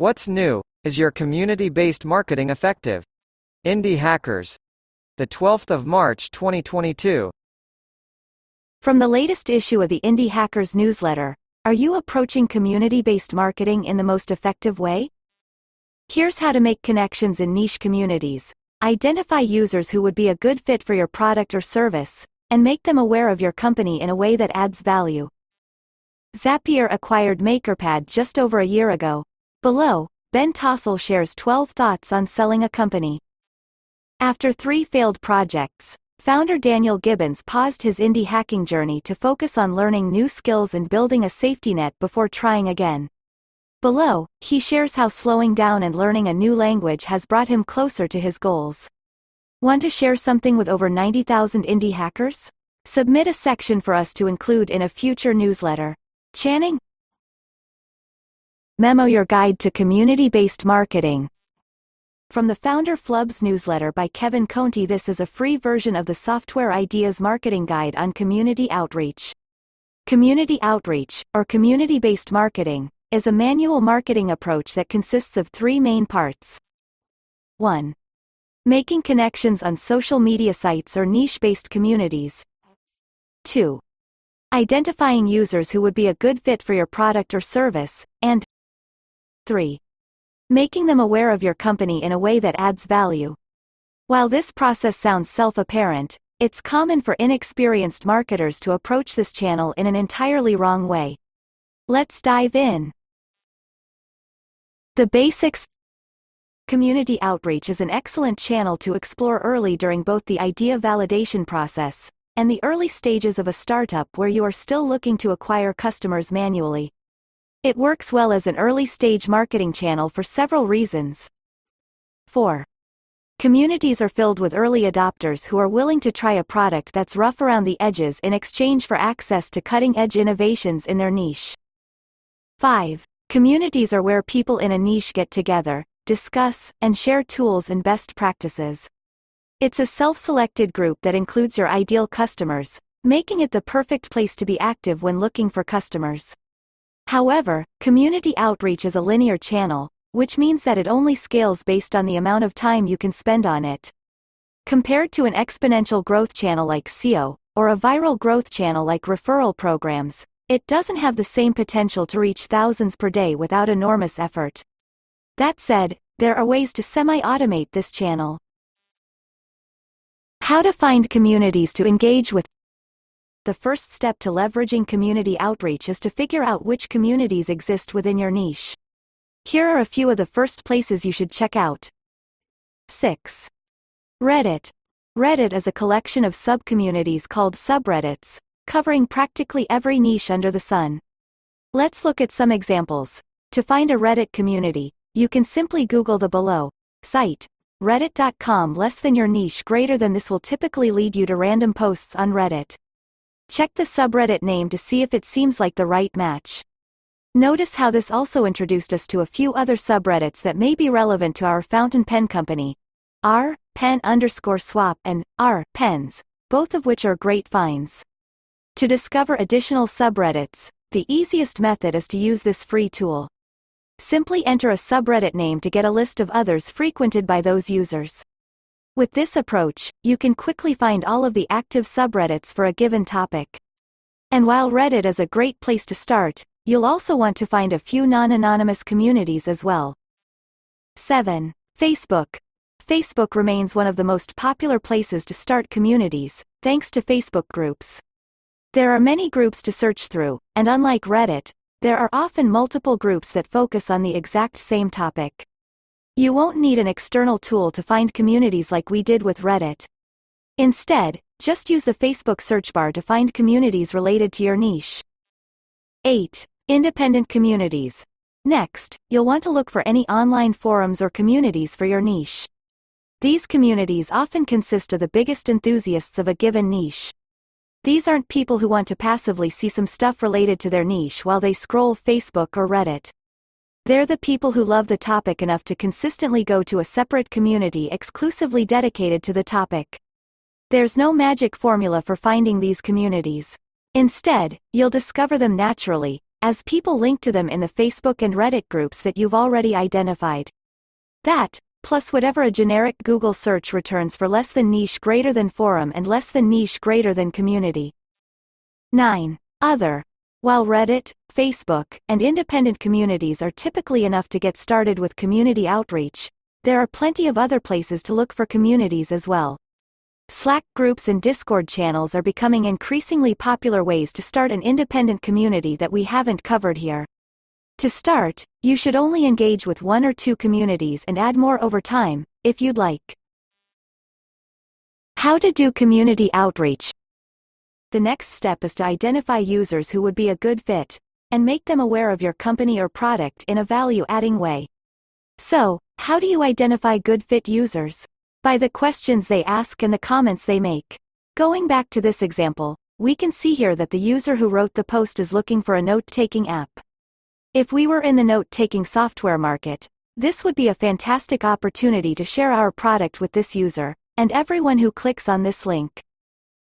What's new? Is your community-based marketing effective? Indie Hackers. The 12th of March 2022. From the latest issue of the Indie Hackers newsletter, are you approaching community-based marketing in the most effective way? Here's how to make connections in niche communities. Identify users who would be a good fit for your product or service, and make them aware of your company in a way that adds value. Zapier acquired MakerPad just over a year ago. Below, Ben Tossell shares 12 thoughts on selling a company. After three failed projects, founder Daniel Gibbons paused his indie hacking journey to focus on learning new skills and building a safety net before trying again. Below, he shares how slowing down and learning a new language has brought him closer to his goals. Want to share something with over 90,000 indie hackers? Submit a section for us to include in a future newsletter. Channing? Memo Your Guide to Community-Based Marketing. From the Founder Flubs newsletter by Kevin Conti this is a free version of the Software Ideas Marketing Guide on Community Outreach. Community Outreach, or Community-Based Marketing, is a manual marketing approach that consists of three main parts. 1. Making connections on social media sites or niche-based communities. 2. Identifying users who would be a good fit for your product or service, and 3. Making them aware of your company in a way that adds value. While this process sounds self-apparent, it's common for inexperienced marketers to approach this channel in an entirely wrong way. Let's dive in. The basics Community outreach is an excellent channel to explore early during both the idea validation process and the early stages of a startup where you are still looking to acquire customers manually. It works well as an early-stage marketing channel for several reasons. 4. Communities are filled with early adopters who are willing to try a product that's rough around the edges in exchange for access to cutting-edge innovations in their niche. 5. Communities are where people in a niche get together, discuss, and share tools and best practices. It's a self-selected group that includes your ideal customers, making it the perfect place to be active when looking for customers. However, community outreach is a linear channel, which means that it only scales based on the amount of time you can spend on it. Compared to an exponential growth channel like SEO, or a viral growth channel like referral programs, it doesn't have the same potential to reach thousands per day without enormous effort. That said, there are ways to semi-automate this channel. How to find communities to engage with the first step to leveraging community outreach is to figure out which communities exist within your niche. Here are a few of the first places you should check out. 6. Reddit. Reddit is a collection of subcommunities called subreddits, covering practically every niche under the sun. Let's look at some examples. To find a Reddit community, you can simply Google the below site, reddit.com less than your niche greater than this will typically lead you to random posts on Reddit. Check the subreddit name to see if it seems like the right match. Notice how this also introduced us to a few other subreddits that may be relevant to our fountain pen company. R, pen underscore swap and R, pens, both of which are great finds. To discover additional subreddits, the easiest method is to use this free tool. Simply enter a subreddit name to get a list of others frequented by those users. With this approach, you can quickly find all of the active subreddits for a given topic. And while Reddit is a great place to start, you'll also want to find a few non-anonymous communities as well. 7. Facebook. Facebook remains one of the most popular places to start communities, thanks to Facebook groups. There are many groups to search through, and unlike Reddit, there are often multiple groups that focus on the exact same topic. You won't need an external tool to find communities like we did with Reddit. Instead, just use the Facebook search bar to find communities related to your niche. 8. Independent communities. Next, you'll want to look for any online forums or communities for your niche. These communities often consist of the biggest enthusiasts of a given niche. These aren't people who want to passively see some stuff related to their niche while they scroll Facebook or Reddit. They're the people who love the topic enough to consistently go to a separate community exclusively dedicated to the topic. There's no magic formula for finding these communities. Instead, you'll discover them naturally, as people link to them in the Facebook and Reddit groups that you've already identified. That, plus whatever a generic Google search returns for less than niche greater than forum and less than niche greater than community. 9. Other. While Reddit, Facebook, and independent communities are typically enough to get started with community outreach, there are plenty of other places to look for communities as well. Slack groups and Discord channels are becoming increasingly popular ways to start an independent community that we haven't covered here. To start, you should only engage with one or two communities and add more over time, if you'd like. How to do community outreach. The next step is to identify users who would be a good fit, and make them aware of your company or product in a value-adding way. So, how do you identify good fit users? By the questions they ask and the comments they make. Going back to this example, we can see here that the user who wrote the post is looking for a note-taking app. If we were in the note-taking software market, this would be a fantastic opportunity to share our product with this user, and everyone who clicks on this link.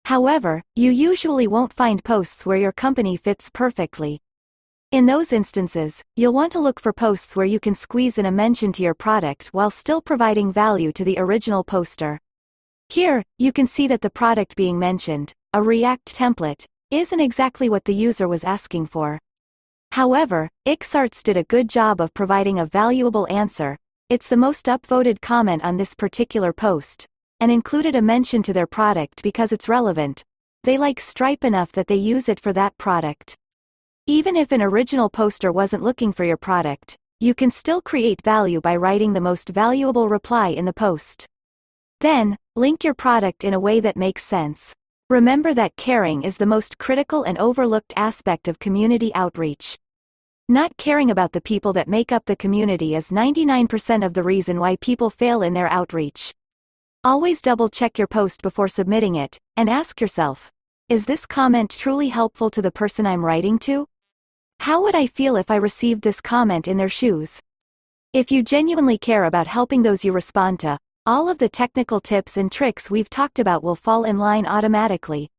However, you usually won't find posts where your company fits perfectly. In those instances, you'll want to look for posts where you can squeeze in a mention to your product while still providing value to the original poster. Here, you can see that the product being mentioned, a React template, isn't exactly what the user was asking for. However, Ixarts did a good job of providing a valuable answer, it's the most upvoted comment on this particular post, and included a mention to their product because it's relevant. They like Stripe enough that they use it for that product. Even if an original poster wasn't looking for your product, you can still create value by writing the most valuable reply in the post. Then, link your product in a way that makes sense. Remember that caring is the most critical and overlooked aspect of community outreach. Not caring about the people that make up the community is 99% of the reason why people fail in their outreach. Always double check your post before submitting it, and ask yourself, is this comment truly helpful to the person I'm writing to? How would I feel if I received this comment in their shoes? If you genuinely care about helping those you respond to, all of the technical tips and tricks we've talked about will fall in line automatically.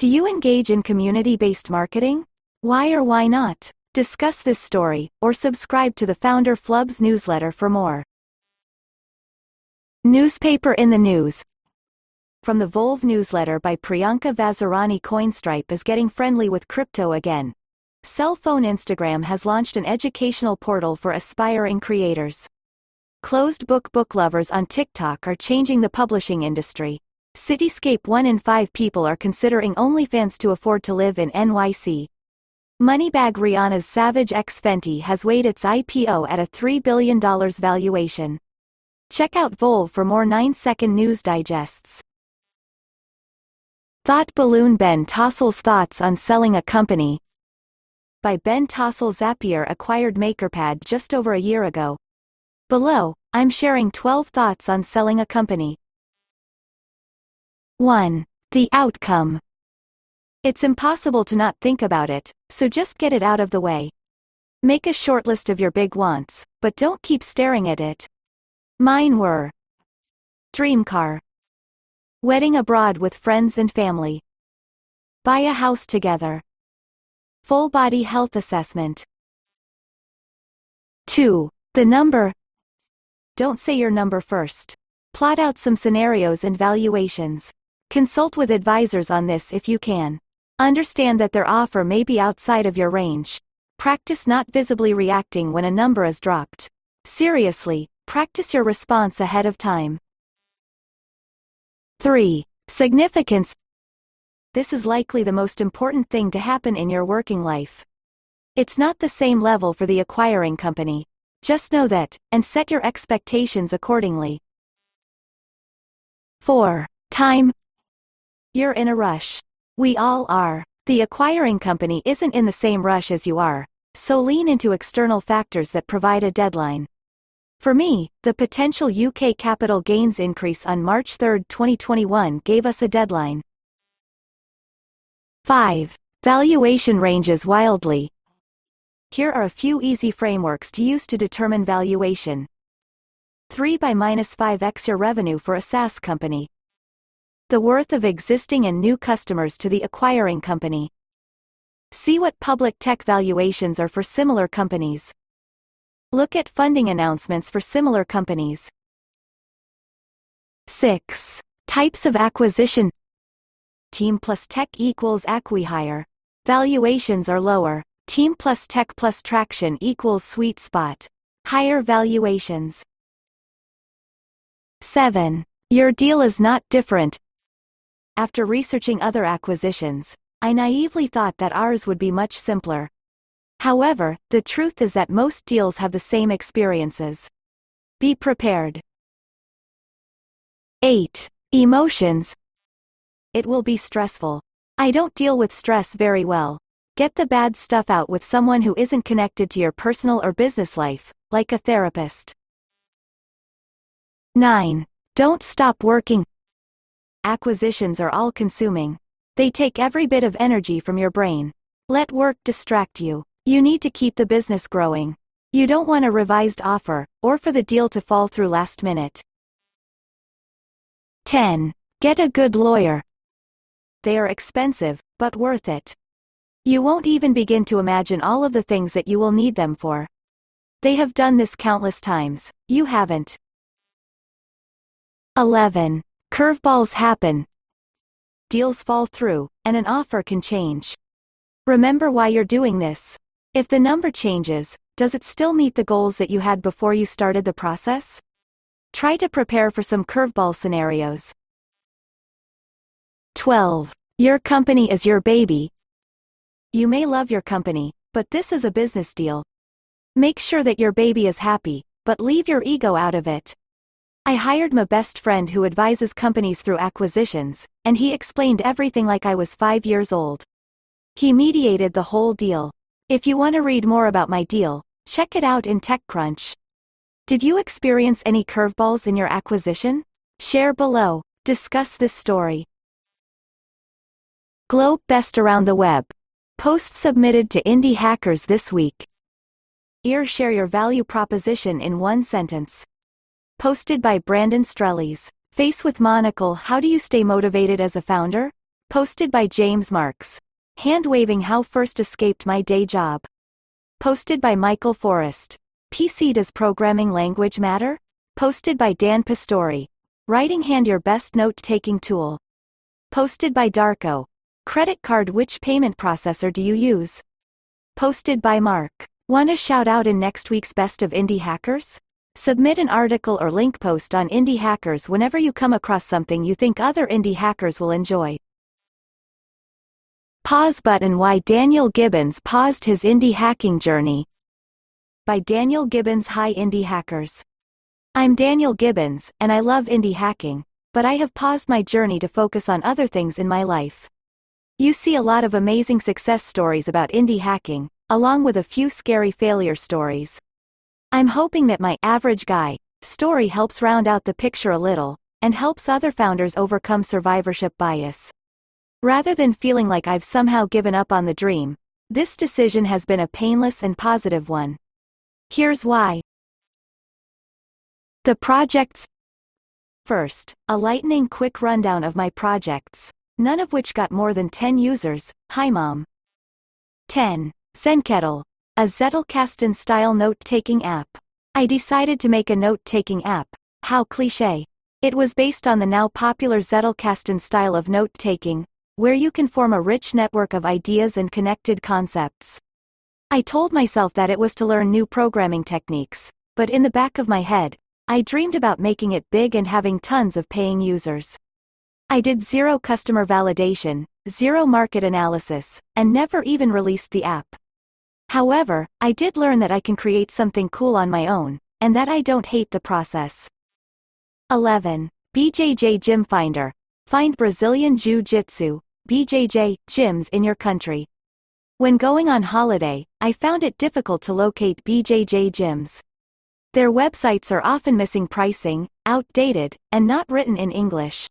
Do you engage in community-based marketing? Why or why not? Discuss this story, or subscribe to the Founder Flubs newsletter for more. Newspaper in the News From the Volv newsletter by Priyanka Vazirani Coinstripe is getting friendly with crypto again. Cell phone Instagram has launched an educational portal for aspiring creators. Closed book book lovers on TikTok are changing the publishing industry. Cityscape 1 in 5 people are considering OnlyFans to afford to live in NYC. Moneybag Rihanna's Savage X Fenty has weighed its IPO at a $3 billion valuation. Check out Volv for more 9-second news digests. Thought Balloon Ben Tossell's thoughts on selling a company, by Ben Tossell Zapier acquired MakerPad just over a year ago. Below, I'm sharing 12 thoughts on selling a company. 1. The outcome. It's impossible to not think about it, so just get it out of the way. Make a short list of your big wants, but don't keep staring at it. Mine were Dream car. Wedding abroad with friends and family. Buy a house together. Full body health assessment. 2. The number. Don't say your number first. Plot out some scenarios and valuations. Consult with advisors on this if you can. Understand that their offer may be outside of your range. Practice not visibly reacting when a number is dropped. Seriously, practice your response ahead of time. 3. Significance this is likely the most important thing to happen in your working life. It's not the same level for the acquiring company. Just know that, and set your expectations accordingly. 4. Time. You're in a rush. We all are. The acquiring company isn't in the same rush as you are, so lean into external factors that provide a deadline. For me, the potential UK capital gains increase on March 3, 2021 gave us a deadline. 5. Valuation ranges wildly. Here are a few easy frameworks to use to determine valuation. 3 by minus 5x your revenue for a SaaS company. The worth of existing and new customers to the acquiring company. See what public tech valuations are for similar companies. Look at funding announcements for similar companies. 6. Types of acquisition. Team plus tech equals acquihire. Valuations are lower. Team plus tech plus traction equals sweet spot. Higher valuations. 7. Your deal is not different. After researching other acquisitions, I naively thought that ours would be much simpler. However, the truth is that most deals have the same experiences. Be prepared. 8. Emotions. It will be stressful. I don't deal with stress very well. Get the bad stuff out with someone who isn't connected to your personal or business life, like a therapist. 9. Don't stop working. Acquisitions are all consuming. They take every bit of energy from your brain. Let work distract you. You need to keep the business growing. You don't want a revised offer, or for the deal to fall through last minute. 10. Get a good lawyer. They are expensive, but worth it. You won't even begin to imagine all of the things that you will need them for. They have done this countless times, you haven't. 11. Curveballs happen. Deals fall through, and an offer can change. Remember why you're doing this. If the number changes, does it still meet the goals that you had before you started the process? Try to prepare for some curveball scenarios. 12. Your company is your baby. You may love your company, but this is a business deal. Make sure that your baby is happy, but leave your ego out of it. I hired my best friend who advises companies through acquisitions, and he explained everything like I was five years old. He mediated the whole deal. If you want to read more about my deal, check it out in TechCrunch. Did you experience any curveballs in your acquisition? Share below. Discuss this story. Globe Best Around the Web. Post submitted to Indie Hackers this week. Ear share your value proposition in one sentence. Posted by Brandon Strellies. Face with Monocle How do you stay motivated as a founder? Posted by James Marks. Hand waving How first escaped my day job. Posted by Michael Forrest. PC Does Programming Language Matter? Posted by Dan Pastori. Writing Hand Your Best Note Taking Tool. Posted by Darko. Credit card Which payment processor do you use? Posted by Mark. Want a shout out in next week's Best of Indie Hackers? Submit an article or link post on Indie Hackers whenever you come across something you think other indie hackers will enjoy. Pause button Why Daniel Gibbons paused his indie hacking journey by Daniel Gibbons Hi Indie Hackers. I'm Daniel Gibbons, and I love indie hacking, but I have paused my journey to focus on other things in my life. You see a lot of amazing success stories about indie hacking, along with a few scary failure stories. I'm hoping that my average guy story helps round out the picture a little, and helps other founders overcome survivorship bias. Rather than feeling like I've somehow given up on the dream, this decision has been a painless and positive one. Here's why. The projects. First, a lightning quick rundown of my projects, none of which got more than 10 users. Hi mom. 10. Zenkettle, a Zettelkasten style note taking app. I decided to make a note taking app. How cliche. It was based on the now popular Zettelkasten style of note taking, where you can form a rich network of ideas and connected concepts. I told myself that it was to learn new programming techniques, but in the back of my head, I dreamed about making it big and having tons of paying users. I did zero customer validation, zero market analysis, and never even released the app. However, I did learn that I can create something cool on my own, and that I don't hate the process. 11. BJJ Gym Finder. Find Brazilian Jiu Jitsu, BJJ, gyms in your country. When going on holiday, I found it difficult to locate BJJ gyms. Their websites are often missing pricing, outdated, and not written in English.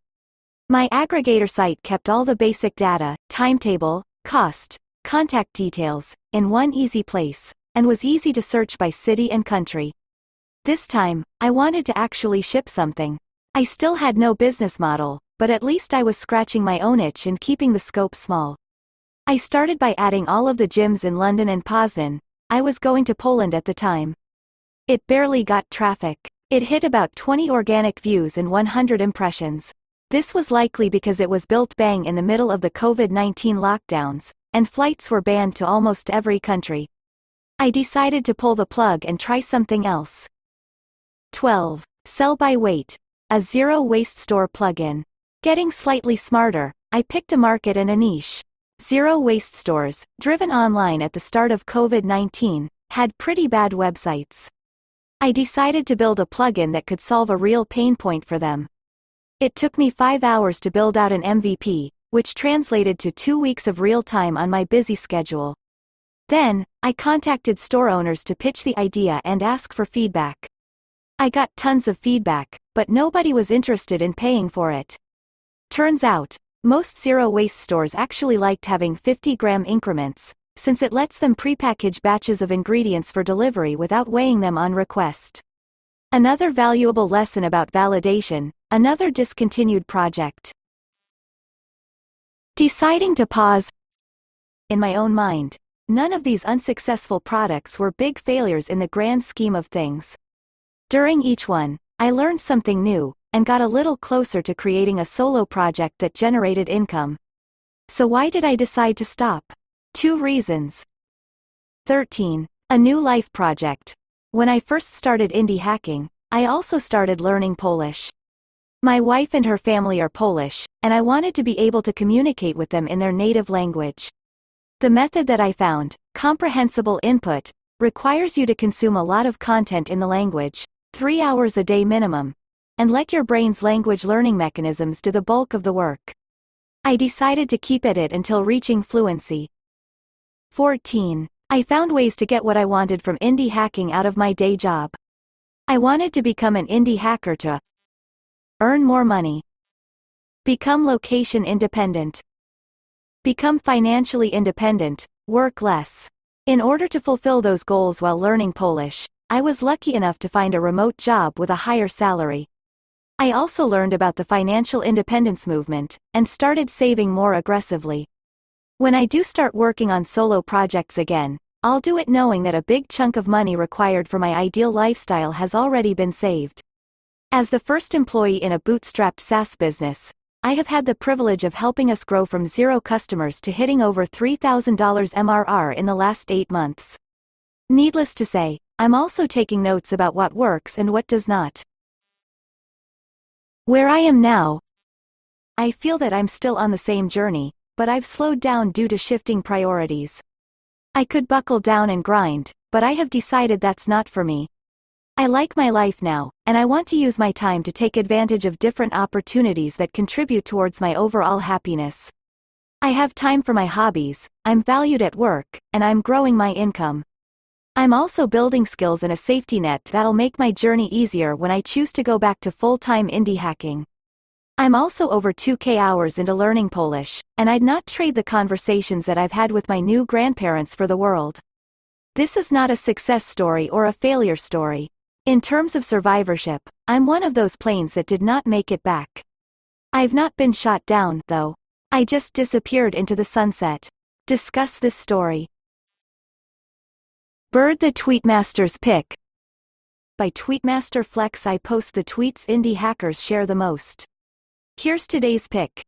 My aggregator site kept all the basic data, timetable, cost, contact details, in one easy place, and was easy to search by city and country. This time, I wanted to actually ship something. I still had no business model, but at least I was scratching my own itch and keeping the scope small. I started by adding all of the gyms in London and Poznan. I was going to Poland at the time. It barely got traffic. It hit about 20 organic views and 100 impressions. This was likely because it was built bang in the middle of the COVID-19 lockdowns, and flights were banned to almost every country. I decided to pull the plug and try something else. 12. Sell by weight. A zero waste store plugin. Getting slightly smarter, I picked a market and a niche. Zero waste stores, driven online at the start of COVID 19, had pretty bad websites. I decided to build a plugin that could solve a real pain point for them. It took me five hours to build out an MVP, which translated to two weeks of real time on my busy schedule. Then, I contacted store owners to pitch the idea and ask for feedback. I got tons of feedback, but nobody was interested in paying for it. Turns out, most zero waste stores actually liked having 50 gram increments, since it lets them prepackage batches of ingredients for delivery without weighing them on request. Another valuable lesson about validation, another discontinued project. Deciding to pause. In my own mind, none of these unsuccessful products were big failures in the grand scheme of things. During each one, I learned something new, and got a little closer to creating a solo project that generated income. So why did I decide to stop? Two reasons. 13. A new life project. When I first started indie hacking, I also started learning Polish. My wife and her family are Polish, and I wanted to be able to communicate with them in their native language. The method that I found, comprehensible input, requires you to consume a lot of content in the language, three hours a day minimum, and let your brain's language learning mechanisms do the bulk of the work. I decided to keep at it until reaching fluency. 14. I found ways to get what I wanted from indie hacking out of my day job. I wanted to become an indie hacker to earn more money, become location independent, become financially independent, work less. In order to fulfill those goals while learning Polish, I was lucky enough to find a remote job with a higher salary. I also learned about the financial independence movement, and started saving more aggressively. When I do start working on solo projects again, I'll do it knowing that a big chunk of money required for my ideal lifestyle has already been saved. As the first employee in a bootstrapped SaaS business, I have had the privilege of helping us grow from zero customers to hitting over $3,000 MRR in the last eight months. Needless to say, I'm also taking notes about what works and what does not. Where I am now, I feel that I'm still on the same journey, but I've slowed down due to shifting priorities. I could buckle down and grind, but I have decided that's not for me. I like my life now, and I want to use my time to take advantage of different opportunities that contribute towards my overall happiness. I have time for my hobbies, I'm valued at work, and I'm growing my income. I'm also building skills and a safety net that'll make my journey easier when I choose to go back to full-time indie hacking. I'm also over 2k hours into learning Polish, and I'd not trade the conversations that I've had with my new grandparents for the world. This is not a success story or a failure story. In terms of survivorship, I'm one of those planes that did not make it back. I've not been shot down, though. I just disappeared into the sunset. Discuss this story. Bird the Tweetmaster's Pick. By Tweetmaster Flex I post the tweets indie hackers share the most. Here's today's pick.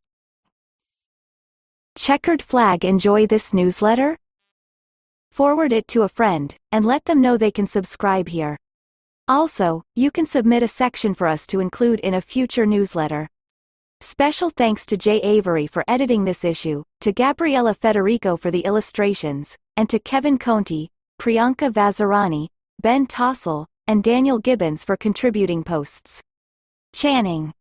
Checkered flag enjoy this newsletter? Forward it to a friend, and let them know they can subscribe here. Also, you can submit a section for us to include in a future newsletter. Special thanks to Jay Avery for editing this issue, to Gabriella Federico for the illustrations, and to Kevin Conti, Priyanka Vazirani, Ben Tossell, and Daniel Gibbons for contributing posts. Channing